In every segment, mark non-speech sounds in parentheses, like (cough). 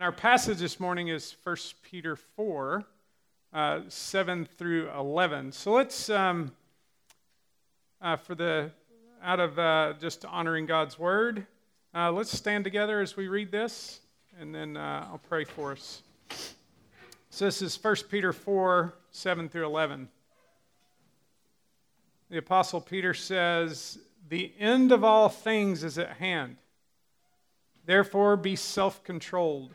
Our passage this morning is 1 Peter 4, uh, 7 through 11. So let's, um, uh, for the, out of uh, just honoring God's word, uh, let's stand together as we read this, and then uh, I'll pray for us. So this is 1 Peter 4, 7 through 11. The Apostle Peter says, The end of all things is at hand. Therefore, be self controlled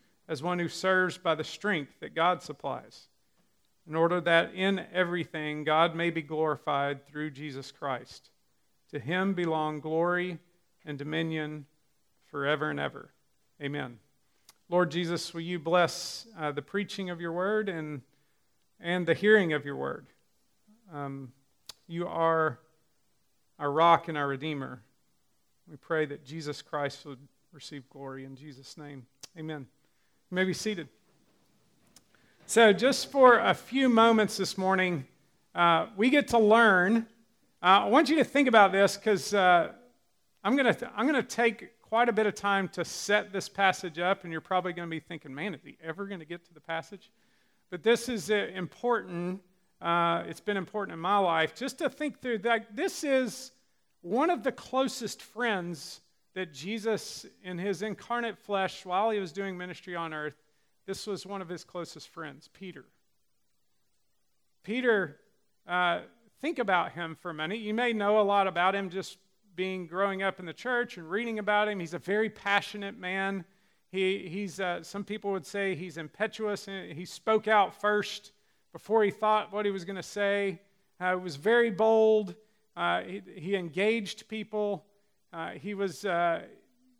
as one who serves by the strength that God supplies, in order that in everything God may be glorified through Jesus Christ. To him belong glory and dominion forever and ever. Amen. Lord Jesus, will you bless uh, the preaching of your word and, and the hearing of your word? Um, you are our rock and our redeemer. We pray that Jesus Christ would receive glory in Jesus' name. Amen. You may be seated. So, just for a few moments this morning, uh, we get to learn. Uh, I want you to think about this because uh, I'm going to I'm going to take quite a bit of time to set this passage up, and you're probably going to be thinking, "Man, is he ever going to get to the passage?" But this is uh, important. Uh, it's been important in my life just to think through that. This is one of the closest friends that Jesus, in his incarnate flesh, while he was doing ministry on earth, this was one of his closest friends, Peter. Peter, uh, think about him for a minute. You may know a lot about him just being growing up in the church and reading about him. He's a very passionate man. He, he's, uh, some people would say he's impetuous. He spoke out first before he thought what he was going to say. Uh, was very bold. Uh, he, he, engaged people. Uh, he was, uh,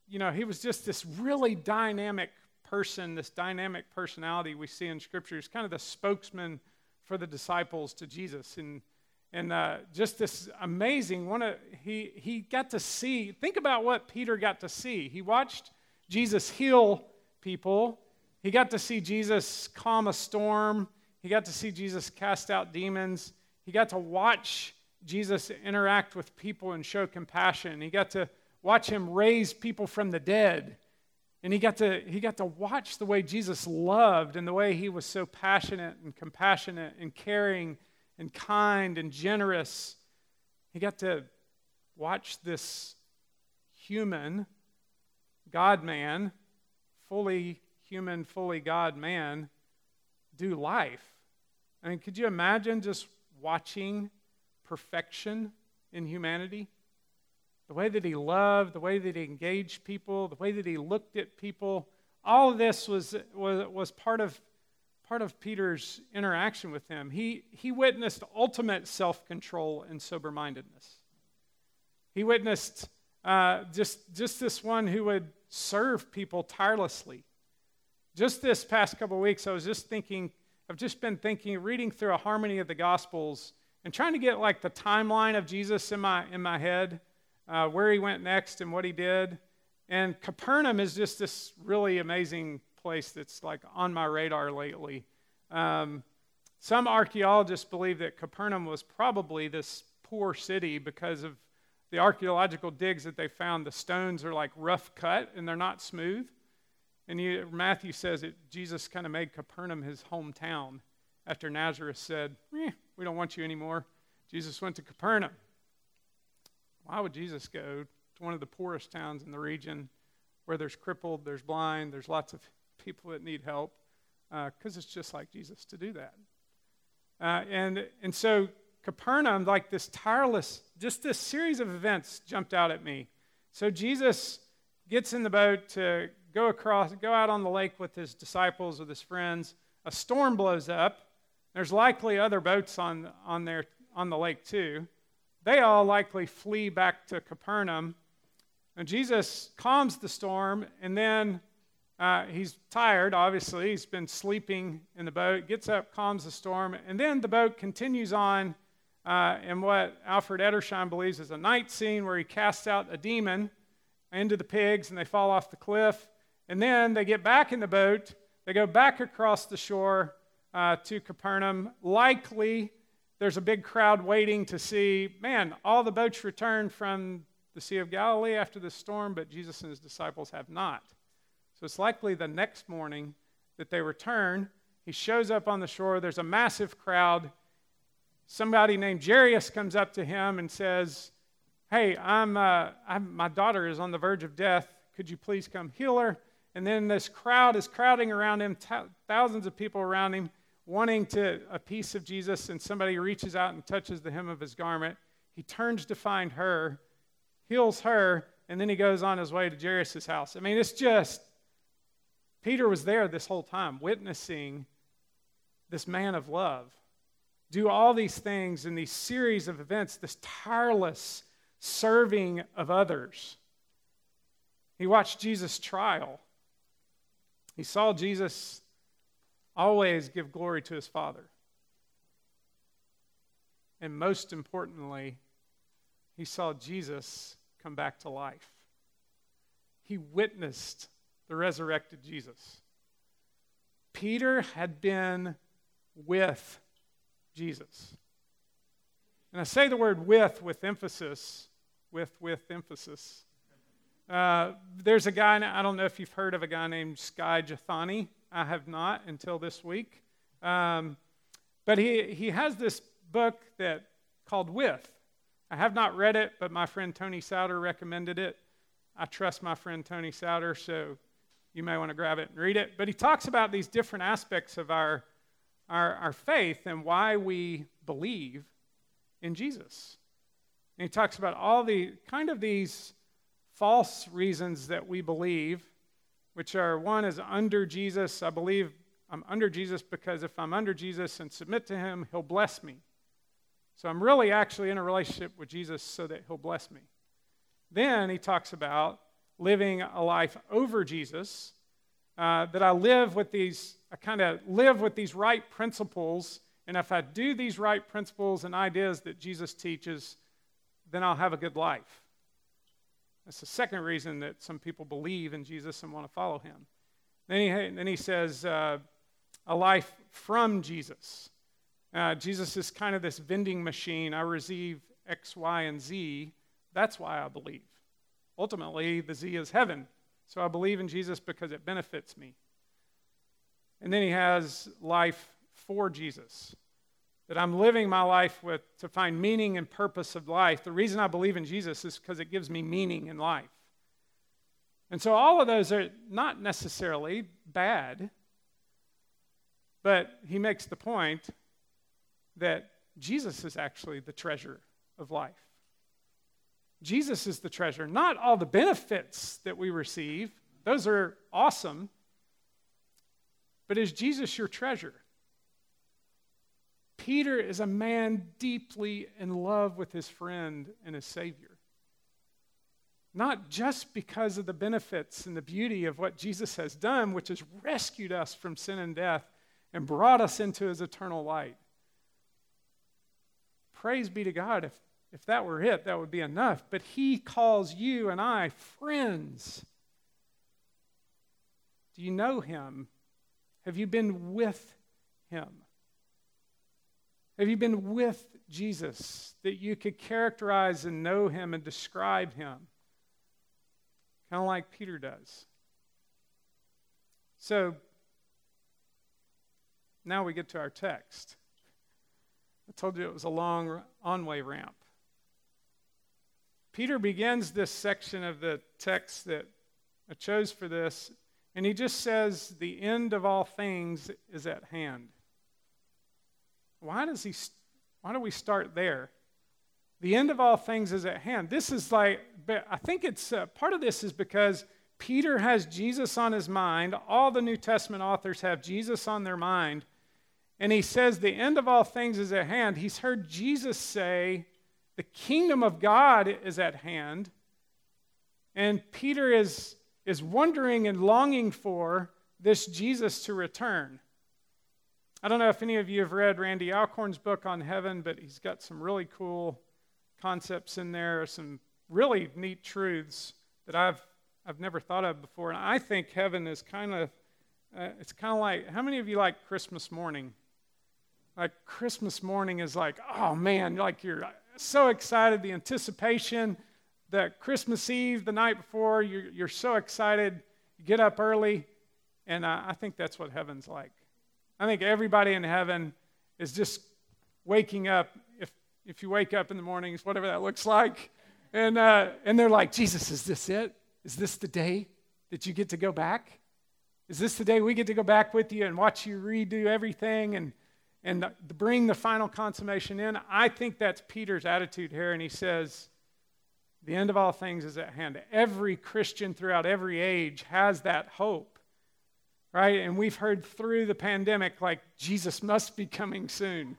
you know, he was just this really dynamic person, this dynamic personality we see in Scripture. He's kind of the spokesman for the disciples to Jesus. And, and uh, just this amazing one, of, he, he got to see, think about what Peter got to see. He watched Jesus heal people, he got to see Jesus calm a storm, he got to see Jesus cast out demons, he got to watch Jesus interact with people and show compassion. He got to watch him raise people from the dead. And he got, to, he got to watch the way Jesus loved and the way he was so passionate and compassionate and caring and kind and generous. He got to watch this human, God man, fully human, fully God man, do life. I mean, could you imagine just watching perfection in humanity. The way that he loved, the way that he engaged people, the way that he looked at people, all of this was, was, was part, of, part of Peter's interaction with him. He, he witnessed ultimate self control and sober mindedness. He witnessed uh, just, just this one who would serve people tirelessly. Just this past couple weeks, I was just thinking, I've just been thinking, reading through a harmony of the Gospels and trying to get like the timeline of Jesus in my, in my head, uh, where he went next and what he did. And Capernaum is just this really amazing place that's like on my radar lately. Um, some archaeologists believe that Capernaum was probably this poor city because of the archaeological digs that they found. The stones are like rough cut and they're not smooth. And you, Matthew says that Jesus kind of made Capernaum his hometown after Nazareth said, eh, we don't want you anymore. Jesus went to Capernaum. Why would Jesus go to one of the poorest towns in the region where there's crippled, there's blind, there's lots of people that need help? Because uh, it's just like Jesus to do that. Uh, and, and so Capernaum, like this tireless, just this series of events jumped out at me. So Jesus gets in the boat to go across, go out on the lake with his disciples, with his friends. A storm blows up. There's likely other boats on, on, on the lake too. They all likely flee back to Capernaum. And Jesus calms the storm, and then Uh, he's tired, obviously. He's been sleeping in the boat, gets up, calms the storm, and then the boat continues on uh, in what Alfred Edersheim believes is a night scene where he casts out a demon into the pigs and they fall off the cliff. And then they get back in the boat, they go back across the shore uh, to Capernaum. Likely, there's a big crowd waiting to see, man, all the boats returned from the Sea of Galilee after the storm, but Jesus and his disciples have not. So it's likely the next morning that they return. He shows up on the shore. There's a massive crowd. Somebody named Jairus comes up to him and says, Hey, I'm, uh, I'm, my daughter is on the verge of death. Could you please come heal her? And then this crowd is crowding around him, t- thousands of people around him, wanting to a piece of Jesus. And somebody reaches out and touches the hem of his garment. He turns to find her, heals her, and then he goes on his way to Jairus' house. I mean, it's just Peter was there this whole time, witnessing this man of love do all these things in these series of events, this tireless serving of others. He watched Jesus' trial. He saw Jesus always give glory to his Father. And most importantly, he saw Jesus come back to life. He witnessed the resurrected Jesus. Peter had been with Jesus. And I say the word with with emphasis, with with emphasis. Uh, there's a guy, I don't know if you've heard of a guy named Skye Jethani. I have not until this week. Um, but he, he has this book that called With. I have not read it, but my friend Tony Souter recommended it. I trust my friend Tony Souter, so you may want to grab it and read it. But he talks about these different aspects of our, our, our faith and why we believe in Jesus. And he talks about all the kind of these false reasons that we believe, which are one is under Jesus. I believe I'm under Jesus because if I'm under Jesus and submit to him, he'll bless me. So I'm really actually in a relationship with Jesus so that he'll bless me. Then he talks about living a life over Jesus, uh, that I live with these, I kind of live with these right principles. And if I do these right principles and ideas that Jesus teaches, then I'll have a good life. That's the second reason that some people believe in Jesus and want to follow him. Then he, then he says, uh, a life from Jesus. Uh, Jesus is kind of this vending machine. I receive X, Y, and Z. That's why I believe. Ultimately, the Z is heaven. So I believe in Jesus because it benefits me. And then he has life for Jesus. That I'm living my life with to find meaning and purpose of life. The reason I believe in Jesus is because it gives me meaning in life. And so all of those are not necessarily bad, but he makes the point that Jesus is actually the treasure of life. Jesus is the treasure, not all the benefits that we receive. Those are awesome. But is Jesus your treasure? Peter is a man deeply in love with his friend and his Savior. Not just because of the benefits and the beauty of what Jesus has done, which has rescued us from sin and death and brought us into his eternal light. Praise be to God if if that were it, that would be enough. But he calls you and I friends. Do you know him? Have you been with him? Have you been with Jesus that you could characterize and know him and describe him? Kind of like Peter does. So, now we get to our text. I told you it was a long on-way ramp. Peter begins this section of the text that I chose for this, and he just says, The end of all things is at hand. Why does he why do we start there? The end of all things is at hand. This is like, I think it's uh, part of this is because Peter has Jesus on his mind. All the New Testament authors have Jesus on their mind. And he says, The end of all things is at hand. He's heard Jesus say, the kingdom of God is at hand. And Peter is is wondering and longing for this Jesus to return. I don't know if any of you have read Randy Alcorn's book on heaven, but he's got some really cool concepts in there, some really neat truths that I've I've never thought of before. And I think heaven is kind of uh, it's kind of like how many of you like Christmas morning? Like Christmas morning is like, oh man, like you're so excited, the anticipation, that Christmas Eve, the night before, you're, you're so excited, you get up early, and uh, I think that's what heaven's like. I think everybody in heaven is just waking up. If, if you wake up in the mornings, whatever that looks like, and, uh, and they're like, Jesus, is this it? Is this the day that you get to go back? Is this the day we get to go back with you and watch you redo everything and, and bring the final consummation in? I think that's Peter's attitude here, and he says, The end of all things is at hand. Every Christian throughout every age has that hope right? And we've heard through the pandemic, like, Jesus must be coming soon.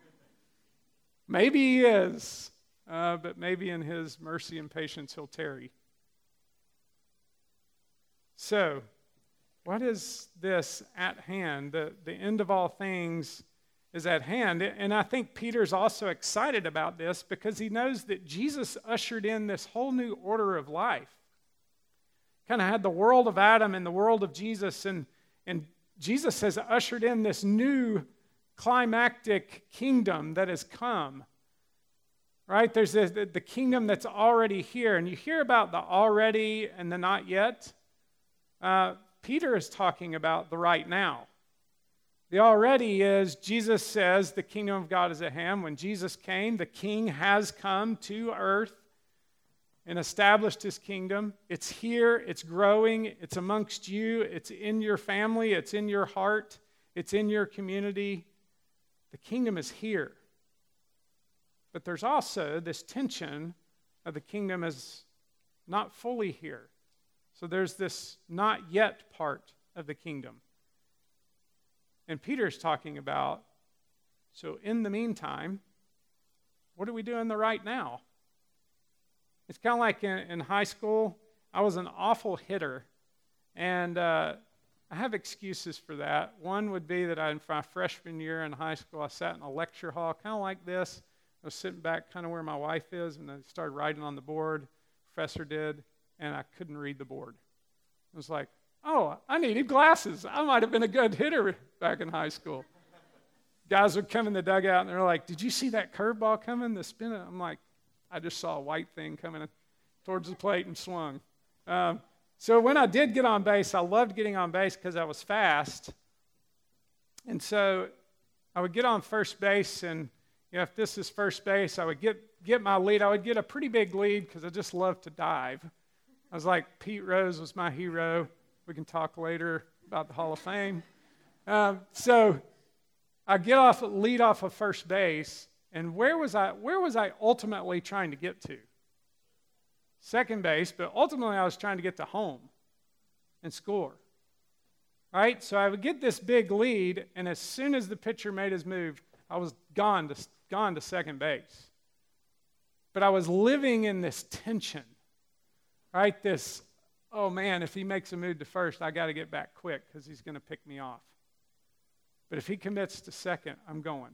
Maybe he is, uh, but maybe in his mercy and patience he'll tarry. So, what is this at hand? The, the end of all things is at hand. And I think Peter's also excited about this because he knows that Jesus ushered in this whole new order of life. Kind of had the world of Adam and the world of Jesus, and and Jesus has ushered in this new climactic kingdom that has come. Right? There's the kingdom that's already here. And you hear about the already and the not yet. Uh, Peter is talking about the right now. The already is Jesus says the kingdom of God is at hand. When Jesus came, the king has come to earth and established his kingdom. It's here, it's growing, it's amongst you, it's in your family, it's in your heart, it's in your community. The kingdom is here. But there's also this tension of the kingdom is not fully here. So there's this not yet part of the kingdom. And Peter's talking about so in the meantime, what are we doing the right now? It's kind of like in, in, high school, I was an awful hitter. And uh, I have excuses for that. One would be that I, in my freshman year in high school, I sat in a lecture hall, kind of like this. I was sitting back kind of where my wife is, and I started writing on the board. Professor did, and I couldn't read the board. I was like, oh, I needed glasses. I might have been a good hitter back in high school. Guys would come in the dugout, and they're like, did you see that curveball coming, the spin? I'm like, I just saw a white thing coming towards the plate and swung. Um, so when I did get on base, I loved getting on base because I was fast. And so I would get on first base, and you know, if this is first base, I would get, get my lead. I would get a pretty big lead because I just loved to dive. I was like, Pete Rose was my hero. We can talk later about the Hall of Fame. Um, so I get off lead off of first base, and where was I, where was I ultimately trying to get to? Second base, but ultimately I was trying to get to home and score. Right? So I would get this big lead, and as soon as the pitcher made his move, I was gone to, gone to second base. But I was living in this tension, right? This, oh man, if he makes a move to first, I got to get back quick because he's going to pick me off. But if he commits to second, I'm going.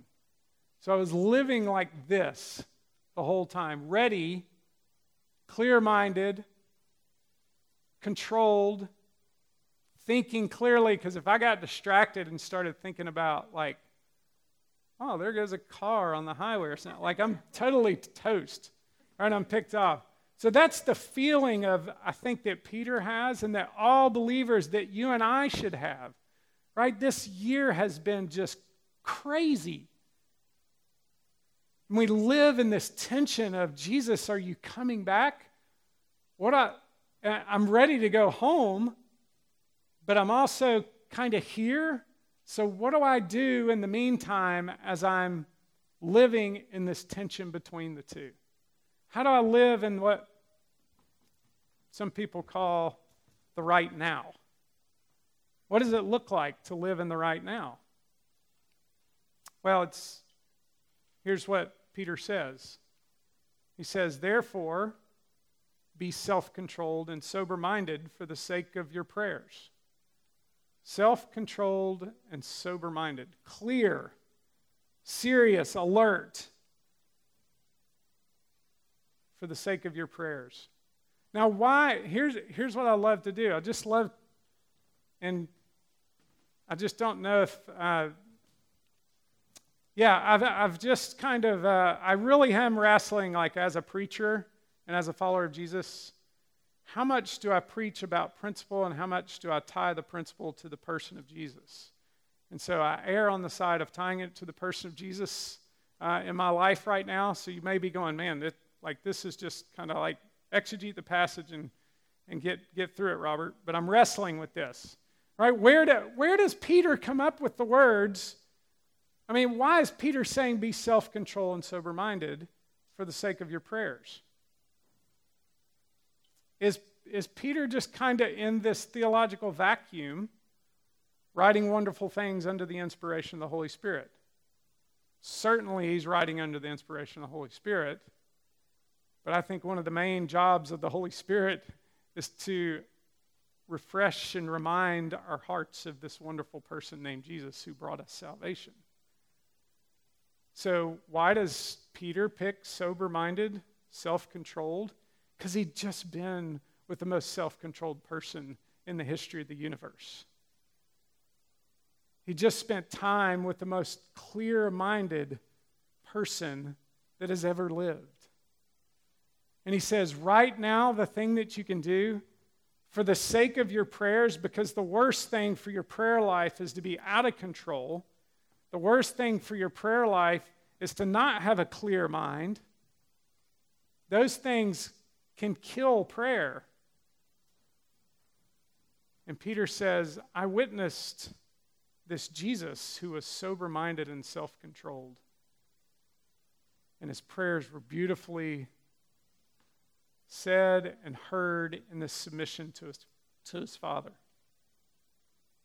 So I was living like this the whole time, ready, clear minded, controlled, thinking clearly. Because if I got distracted and started thinking about, like, oh, there goes a car on the highway or something, like I'm totally toast, right? I'm picked off. So that's the feeling of, I think, that Peter has and that all believers that you and I should have, right? This year has been just crazy. We live in this tension of Jesus, are you coming back? What I, I'm ready to go home, but I'm also kind of here. So, what do I do in the meantime as I'm living in this tension between the two? How do I live in what some people call the right now? What does it look like to live in the right now? Well, it's here's what Peter says. He says, Therefore, be self controlled and sober minded for the sake of your prayers. Self controlled and sober minded. Clear, serious, alert for the sake of your prayers. Now, why? Here's, here's what I love to do. I just love, and I just don't know if, uh, yeah, I've, I've just kind of, uh, I really am wrestling, like as a preacher and as a follower of Jesus. How much do I preach about principle and how much do I tie the principle to the person of Jesus? And so I err on the side of tying it to the person of Jesus uh, in my life right now. So you may be going, man, it, like this is just kind of like exegete the passage and, and get, get through it, Robert. But I'm wrestling with this. Right? Where, do, where does Peter come up with the words? I mean, why is Peter saying be self controlled and sober minded for the sake of your prayers? Is, is Peter just kind of in this theological vacuum, writing wonderful things under the inspiration of the Holy Spirit? Certainly, he's writing under the inspiration of the Holy Spirit. But I think one of the main jobs of the Holy Spirit is to refresh and remind our hearts of this wonderful person named Jesus who brought us salvation. So, why does Peter pick sober minded, self controlled? Because he'd just been with the most self controlled person in the history of the universe. He just spent time with the most clear minded person that has ever lived. And he says, right now, the thing that you can do for the sake of your prayers, because the worst thing for your prayer life is to be out of control. The worst thing for your prayer life is to not have a clear mind. Those things can kill prayer. And Peter says, I witnessed this Jesus who was sober minded and self controlled. And his prayers were beautifully said and heard in the submission to his, to his father.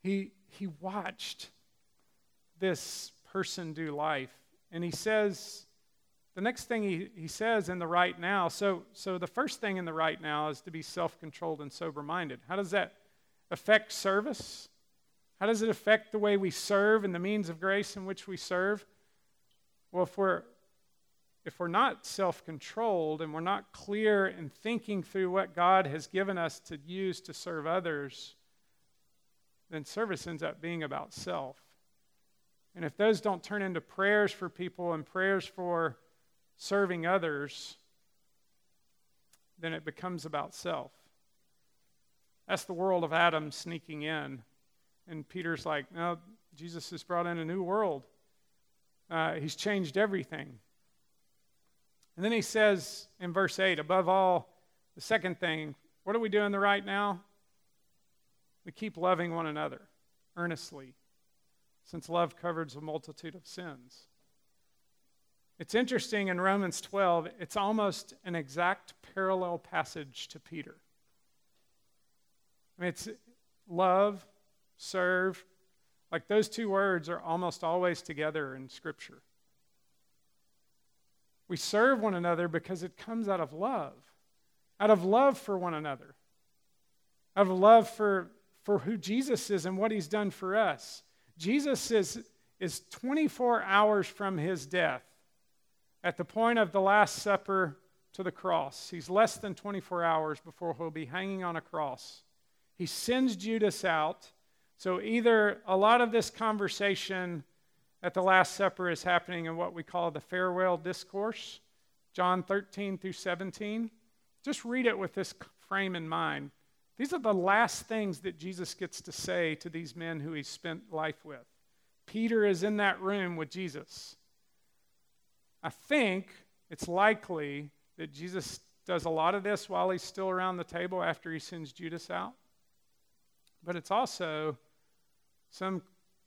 He, he watched this person do life. And he says, the next thing he, he says in the right now, so, so the first thing in the right now is to be self controlled and sober minded. How does that affect service? How does it affect the way we serve and the means of grace in which we serve? Well, if we're if we're not self controlled and we're not clear in thinking through what God has given us to use to serve others, then service ends up being about self. And if those don't turn into prayers for people and prayers for serving others, then it becomes about self. That's the world of Adam sneaking in. And Peter's like, no, Jesus has brought in a new world. Uh, he's changed everything. And then he says in verse 8, above all, the second thing, what are we doing the right now? We keep loving one another earnestly, since love covers a multitude of sins. It's interesting in Romans 12, it's almost an exact parallel passage to Peter. I mean, it's love, serve, like those two words are almost always together in Scripture. We serve one another because it comes out of love, out of love for one another, out of love for, for who Jesus is and what he's done for us. Jesus is, is 24 hours from his death at the point of the Last Supper to the cross. He's less than 24 hours before he'll be hanging on a cross. He sends Judas out. So, either a lot of this conversation at the Last Supper is happening in what we call the farewell discourse, John 13 through 17. Just read it with this frame in mind. These are the last things that Jesus gets to say to these men who he spent life with. Peter is in that room with Jesus. I think it's likely that Jesus does a lot of this while he's still around the table after he sends Judas out. But it's also some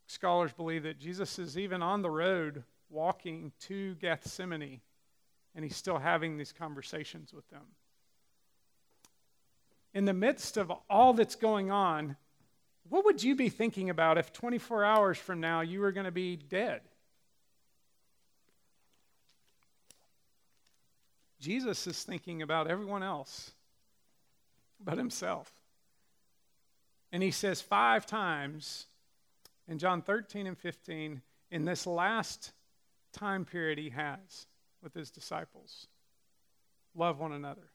scholars believe that Jesus is even on the road walking to Gethsemane and he's still having these conversations with them. In the midst of all that's going on, what would you be thinking about if 24 hours from now you were going to be dead? Jesus is thinking about everyone else but himself. And he says five times in John 13 and 15, in this last time period he has with his disciples love one another.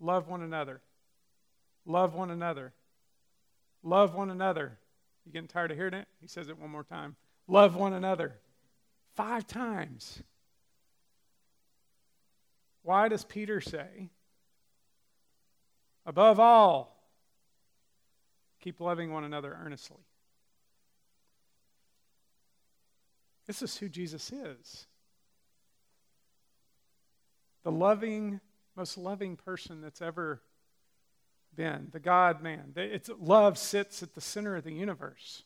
Love one another. Love one another. Love one another. You getting tired of hearing it? He says it one more time. Love one another. Five times. Why does Peter say, above all, keep loving one another earnestly? This is who Jesus is the loving, most loving person that's ever been, the God man. It's, love sits at the center of the universe.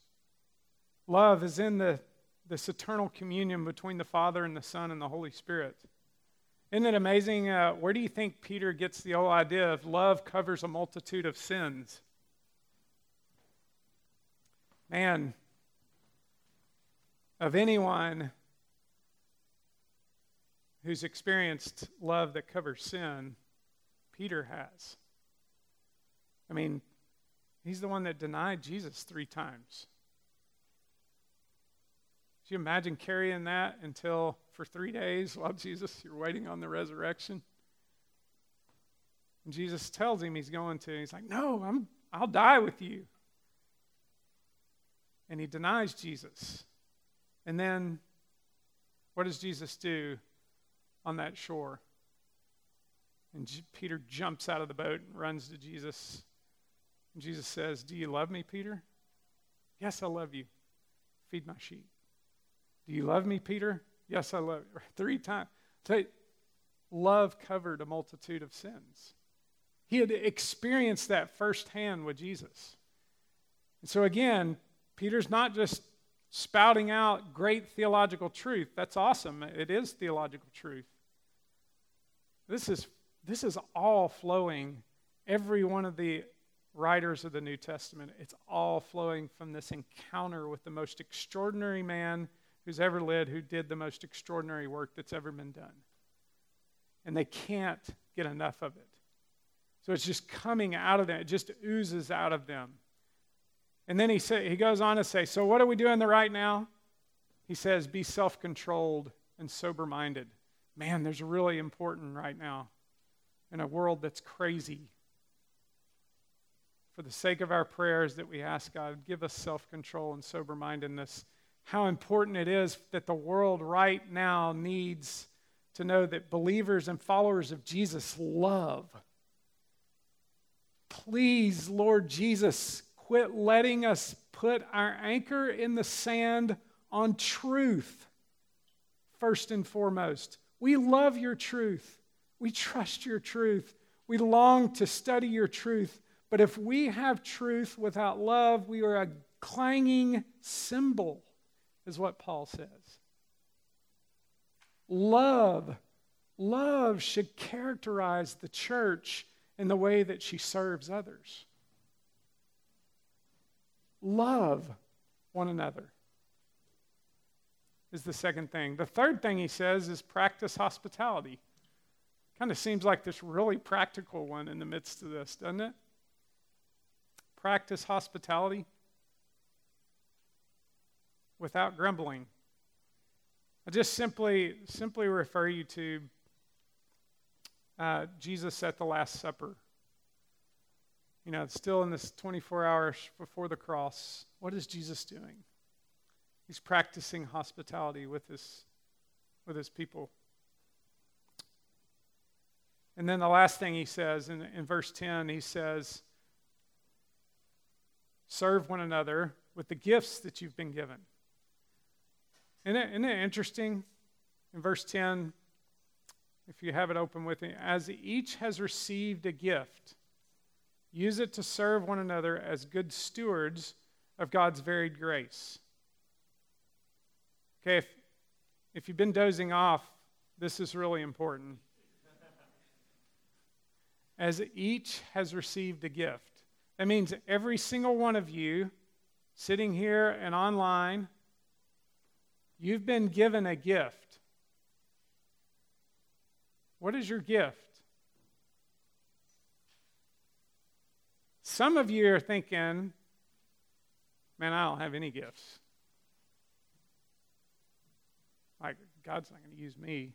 Love is in the, this eternal communion between the Father and the Son and the Holy Spirit. Isn't it amazing? Uh, where do you think Peter gets the whole idea of love covers a multitude of sins? Man, of anyone who's experienced love that covers sin, Peter has. I mean, he's the one that denied Jesus three times. Can you imagine carrying that until for three days while (laughs) Jesus, you're waiting on the resurrection? And Jesus tells him he's going to. He's like, No, I'm, I'll die with you. And he denies Jesus. And then what does Jesus do on that shore? And J- Peter jumps out of the boat and runs to Jesus. And Jesus says, Do you love me, Peter? Yes, I love you. Feed my sheep. Do you love me, Peter? Yes, I love you. (laughs) Three times. love covered a multitude of sins. He had experienced that firsthand with Jesus. And so, again, Peter's not just spouting out great theological truth. That's awesome. It is theological truth. This is, this is all flowing, every one of the writers of the New Testament, it's all flowing from this encounter with the most extraordinary man who's ever lived who did the most extraordinary work that's ever been done. And they can't get enough of it. So it's just coming out of them, it just oozes out of them. And then he, say, he goes on to say, So what are we doing the right now? He says, Be self controlled and sober minded. Man, there's really important right now in a world that's crazy. For the sake of our prayers that we ask God, give us self control and sober mindedness. How important it is that the world right now needs to know that believers and followers of Jesus love. Please, Lord Jesus, quit letting us put our anchor in the sand on truth, first and foremost. We love your truth. We trust your truth. We long to study your truth. But if we have truth without love, we are a clanging cymbal, is what Paul says. Love, love should characterize the church in the way that she serves others love one another is the second thing. The third thing he says is practice hospitality. Kind of seems like this really practical one in the midst of this, doesn't it? Practice hospitality without grumbling. I just simply simply refer you to uh, Jesus at the Last Supper. You know, it's still in this 24 hours before the cross. What is Jesus doing? He's practicing hospitality with his, with his people. And then the last thing he says in, in verse 10, he says, Serve one another with the gifts that you've been given. Isn't it, isn't it interesting? In verse 10, if you have it open with me, as each has received a gift, Use it to serve one another as good stewards of God's varied grace. Okay, if, if you've been dozing off, this is really important. (laughs) As each has received a gift. That means every single one of you sitting here and online, you've been given a gift. What is your gift? Some of you are thinking, man, I don't have any gifts. Like, God's not going to use me.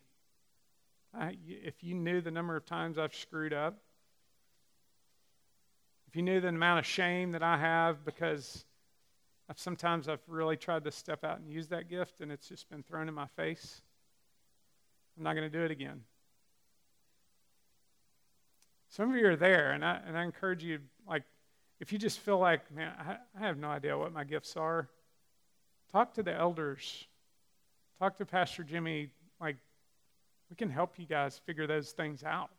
I, if you knew the number of times I've screwed up, if you knew the amount of shame that I have because I've, sometimes I've really tried to step out and use that gift and it's just been thrown in my face, I'm not going to do it again. Some of you are there, and I, and I encourage you, like, if you just feel like, man, I, I have no idea what my gifts are, talk to the elders. Talk to Pastor Jimmy. Like, we can help you guys figure those things out.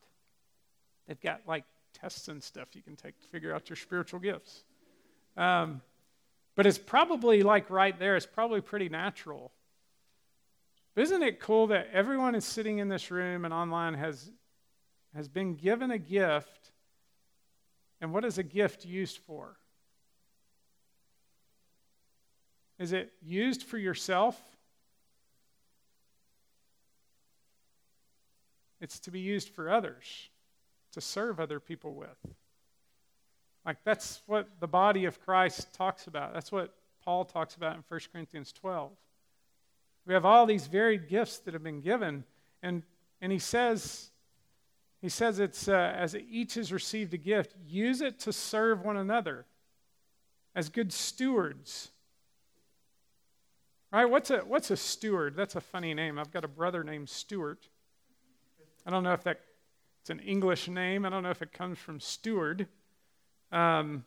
They've got, like, tests and stuff you can take to figure out your spiritual gifts. Um, but it's probably like right there, it's probably pretty natural. But isn't it cool that everyone is sitting in this room and online has, has been given a gift? And what is a gift used for? Is it used for yourself? It's to be used for others to serve other people with. Like, that's what the body of Christ talks about. That's what Paul talks about in 1 Corinthians 12. We have all these varied gifts that have been given, and, and he says, he says it's uh, as each has received a gift, use it to serve one another as good stewards. Right? What's a, what's a steward? That's a funny name. I've got a brother named Stuart. I don't know if that it's an English name. I don't know if it comes from steward. Um,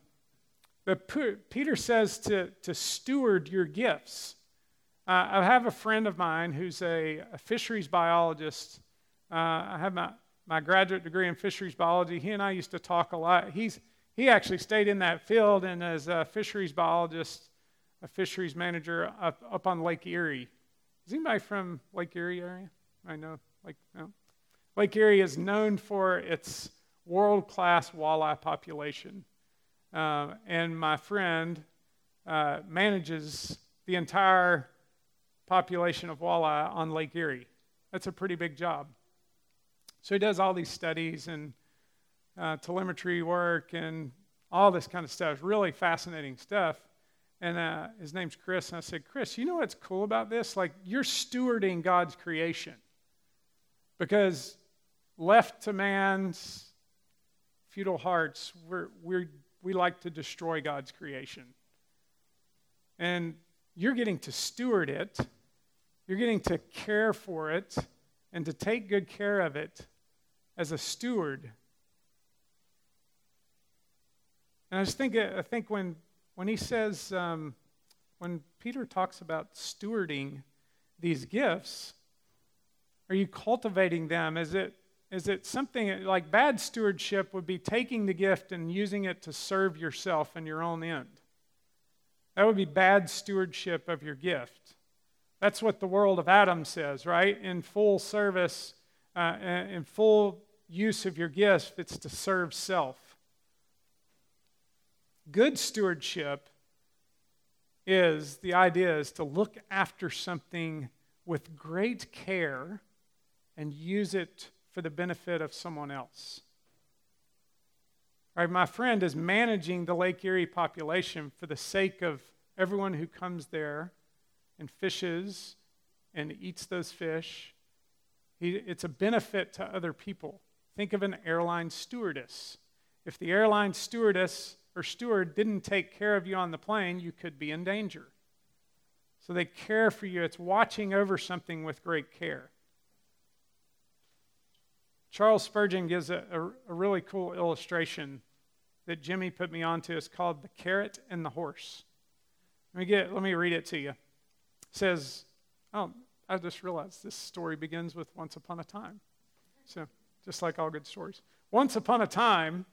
but Peter says to, to steward your gifts. Uh, I have a friend of mine who's a, a fisheries biologist. Uh, I have my, my graduate degree in fisheries biology. He and I used to talk a lot. He's, he actually stayed in that field and as a fisheries biologist, a fisheries manager up, up on Lake Erie. Is anybody from Lake Erie area? I know, like, no. Lake Erie is known for its world class walleye population. Uh, and my friend uh, manages the entire population of walleye on Lake Erie. That's a pretty big job. So he does all these studies and uh, telemetry work and all this kind of stuff. Really fascinating stuff. And uh, his name's Chris. And I said, Chris, you know what's cool about this? Like, you're stewarding God's creation. Because left to man's futile hearts, we're, we're, we like to destroy God's creation. And you're getting to steward it, you're getting to care for it, and to take good care of it as a steward. And I just think, I think when, when he says, um, when Peter talks about stewarding these gifts, are you cultivating them? Is it is it something like bad stewardship would be taking the gift and using it to serve yourself and your own end. That would be bad stewardship of your gift. That's what the world of Adam says, right? In full service, uh, in full use of your gift, it's to serve self. Good stewardship is the idea is to look after something with great care and use it for the benefit of someone else. Right, my friend is managing the Lake Erie population for the sake of everyone who comes there and fishes and eats those fish. He, it's a benefit to other people. Think of an airline stewardess. If the airline stewardess or steward didn't take care of you on the plane, you could be in danger. So they care for you. It's watching over something with great care. Charles Spurgeon gives a, a, a, really cool illustration that Jimmy put me onto. It's called The Carrot and the Horse. Let me, get, let me read it to you. It says, Oh, I just realized this story begins with Once Upon a Time. So, just like all good stories. Once upon a time,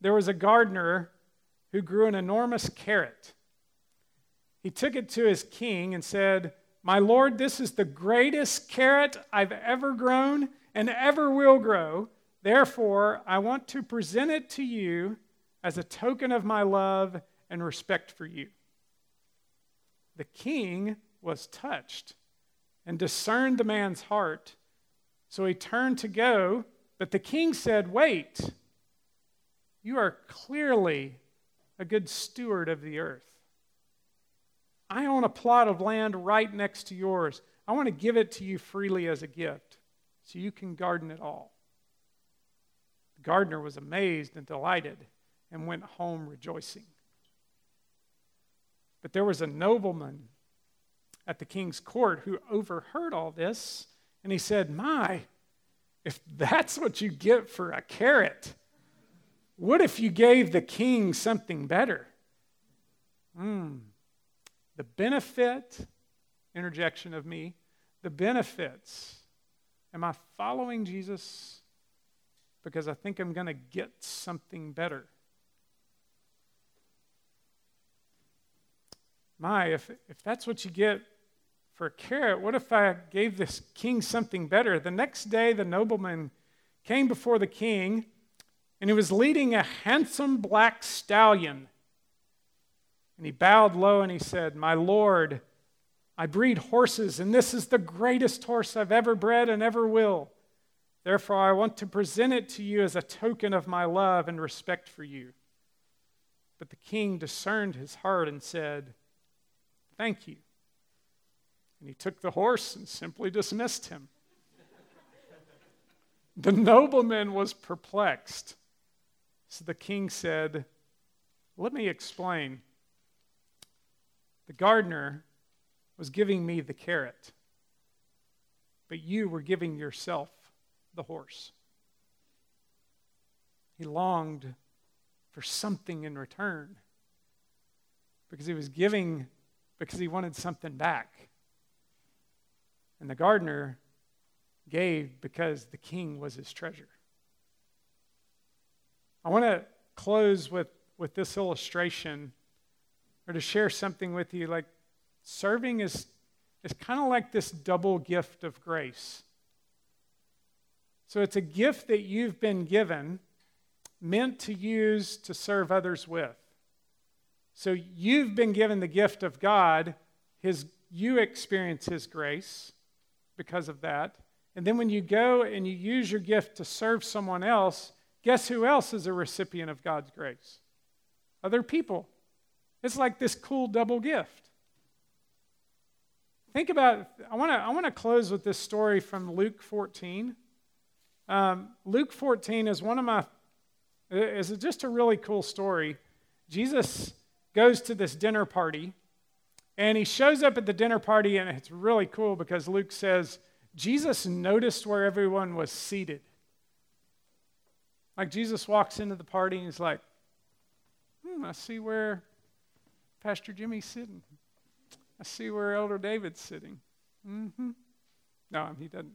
there was a gardener who grew an enormous carrot. He took it to his king and said, My lord, this is the greatest carrot I've ever grown and ever will grow. Therefore, I want to present it to you as a token of my love and respect for you. The king was touched and discerned the man's heart. So he turned to go, but the king said, Wait, you are clearly a good steward of the earth. I own a plot of land right next to yours. I want to give it to you freely as a gift so you can garden it all. The gardener was amazed and delighted and went home rejoicing. But there was a nobleman at the king's court who overheard all this, and he said, My, if that's what you get for a carrot, what if you gave the king something better? Hmm. The benefit, interjection of me, the benefits. Am I following Jesus because I think I'm going to get something better? My, if, if that's what you get for a carrot, what if I gave this king something better? The next day, the nobleman came before the king, and he was leading a handsome black stallion and he bowed low and he said, My Lord, I breed horses, and this is the greatest horse I've ever bred and ever will. Therefore, I want to present it to you as a token of my love and respect for you. But the king discerned his heart and said, Thank you. And he took the horse and simply dismissed him. the nobleman was perplexed. So the king said, Let me explain. The gardener was giving me the carrot, but you were giving yourself the horse. He longed for something in return because he was giving because he wanted something back. And the gardener gave because the king was his treasure. I want to close with, with this illustration or to share something with you like serving is, is kind of like this double gift of grace. So it's a gift that you've been given, meant to use to serve others with. So you've been given the gift of God, his, you experience His grace because of that. And then when you go and you use your gift to serve someone else, guess who else is a recipient of God's grace? Other people. It's like this cool double gift. Think about, I want to I wanna close with this story from Luke 14. Um, Luke 14 is one of my, is just a really cool story. Jesus goes to this dinner party, and he shows up at the dinner party, and it's really cool because Luke says, Jesus noticed where everyone was seated. Like Jesus walks into the party and he's like, hmm, I see where Pastor Jimmy's sitting. I see where Elder David's sitting. Mm-hmm. No, he doesn't.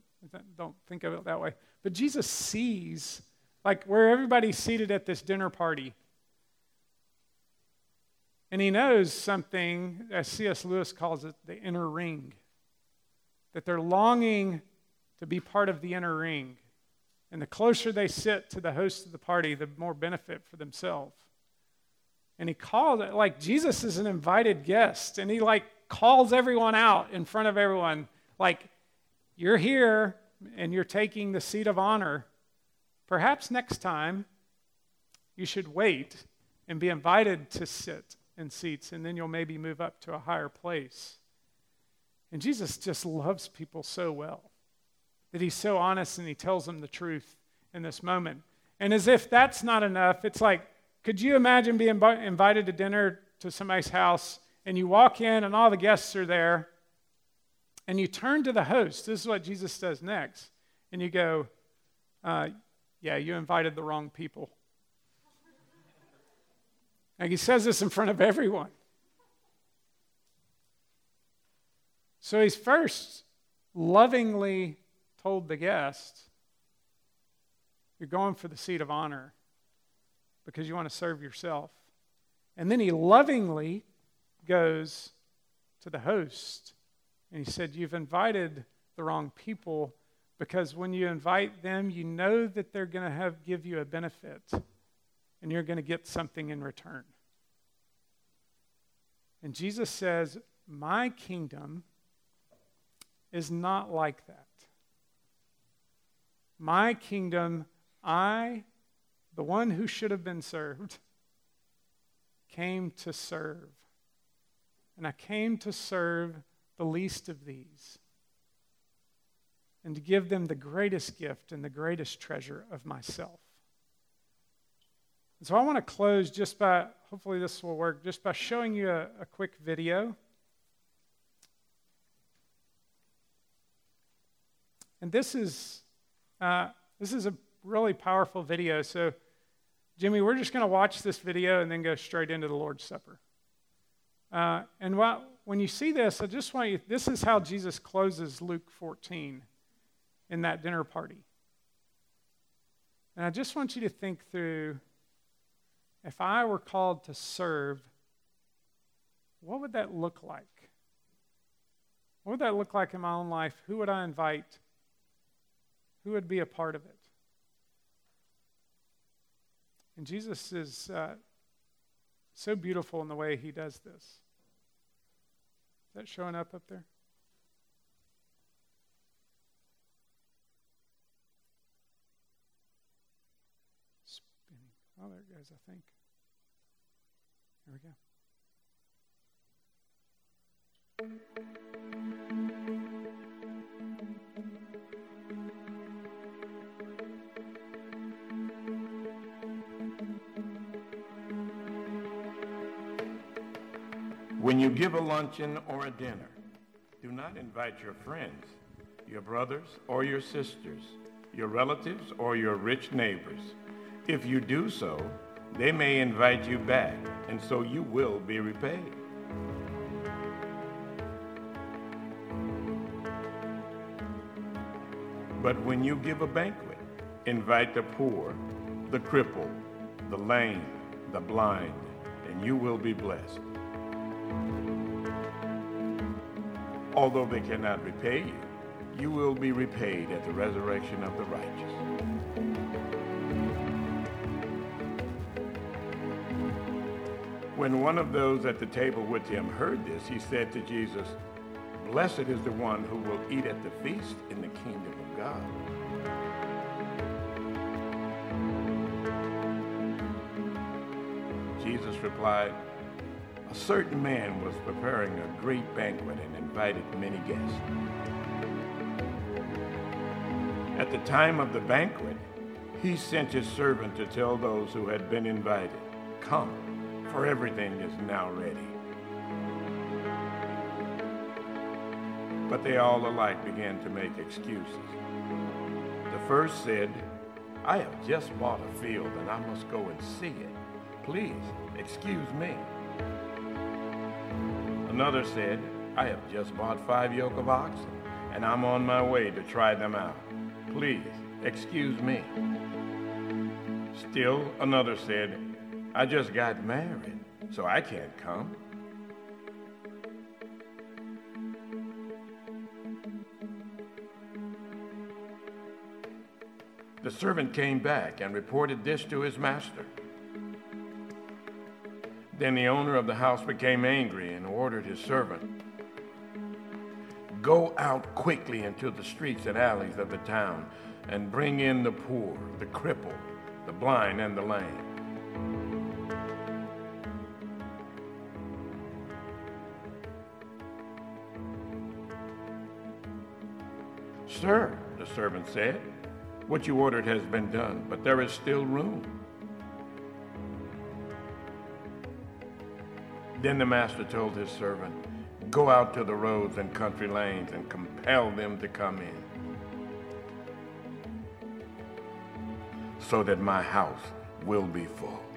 Don't think of it that way. But Jesus sees, like, where everybody's seated at this dinner party. And he knows something, as C.S. Lewis calls it, the inner ring. That they're longing to be part of the inner ring. And the closer they sit to the host of the party, the more benefit for themselves. And he called it like Jesus is an invited guest. And he like calls everyone out in front of everyone. Like, you're here and you're taking the seat of honor. Perhaps next time you should wait and be invited to sit in seats, and then you'll maybe move up to a higher place. And Jesus just loves people so well that he's so honest and he tells them the truth in this moment. And as if that's not enough, it's like, could you imagine being invited to dinner to somebody's house and you walk in and all the guests are there and you turn to the host? This is what Jesus does next. And you go, uh, Yeah, you invited the wrong people. Like he says this in front of everyone. So he's first lovingly told the guest, You're going for the seat of honor because you want to serve yourself. And then he lovingly goes to the host and he said, You've invited the wrong people because when you invite them, you know that they're going to give you a benefit and you're going to get something in return. And Jesus says, My kingdom is not like that. My kingdom, I the one who should have been served, came to serve. And I came to serve the least of these and to give them the greatest gift and the greatest treasure of myself. And so I want to close just by, hopefully, this will work, just by showing you a, a quick video. And this is, uh, this is a really powerful video. So, Jimmy, we're just going to watch this video and then go straight into the Lord's Supper. Uh, and while, when you see this, I just want you, this is how Jesus closes Luke 14 in that dinner party. And I just want you to think through if I were called to serve, what would that look like? What would that look like in my own life? Who would I invite? Who would be a part of it? And Jesus is uh, so beautiful in the way he does this. Is that showing up up there? Spinning. Oh, there it goes, I think. Here we go. When you give a luncheon or a dinner, do not invite your friends, your brothers or your sisters, your relatives or your rich neighbors. If you do so, they may invite you back, and so you will be repaid. But when you give a banquet, invite the poor, the crippled, the lame, the blind, and you will be blessed. Although they cannot repay you, you will be repaid at the resurrection of the righteous. When one of those at the table with him heard this, he said to Jesus, Blessed is the one who will eat at the feast in the kingdom of God. Jesus replied, a certain man was preparing a great banquet and invited many guests. At the time of the banquet, he sent his servant to tell those who had been invited, Come, for everything is now ready. But they all alike began to make excuses. The first said, I have just bought a field and I must go and see it. Please, excuse me. Another said, I have just bought five yoke of oxen, and I'm on my way to try them out. Please, excuse me. Still another said, I just got married, so I can't come. The servant came back and reported this to his master. Then the owner of the house became angry ordered his servant, Go out quickly into the streets and alleys of the town and bring in the poor, the crippled, the blind, and the lame. Sir, the servant said, what you ordered has been done, but there is still room. Then the master told his servant, Go out to the roads and country lanes and compel them to come in, so that my house will be full.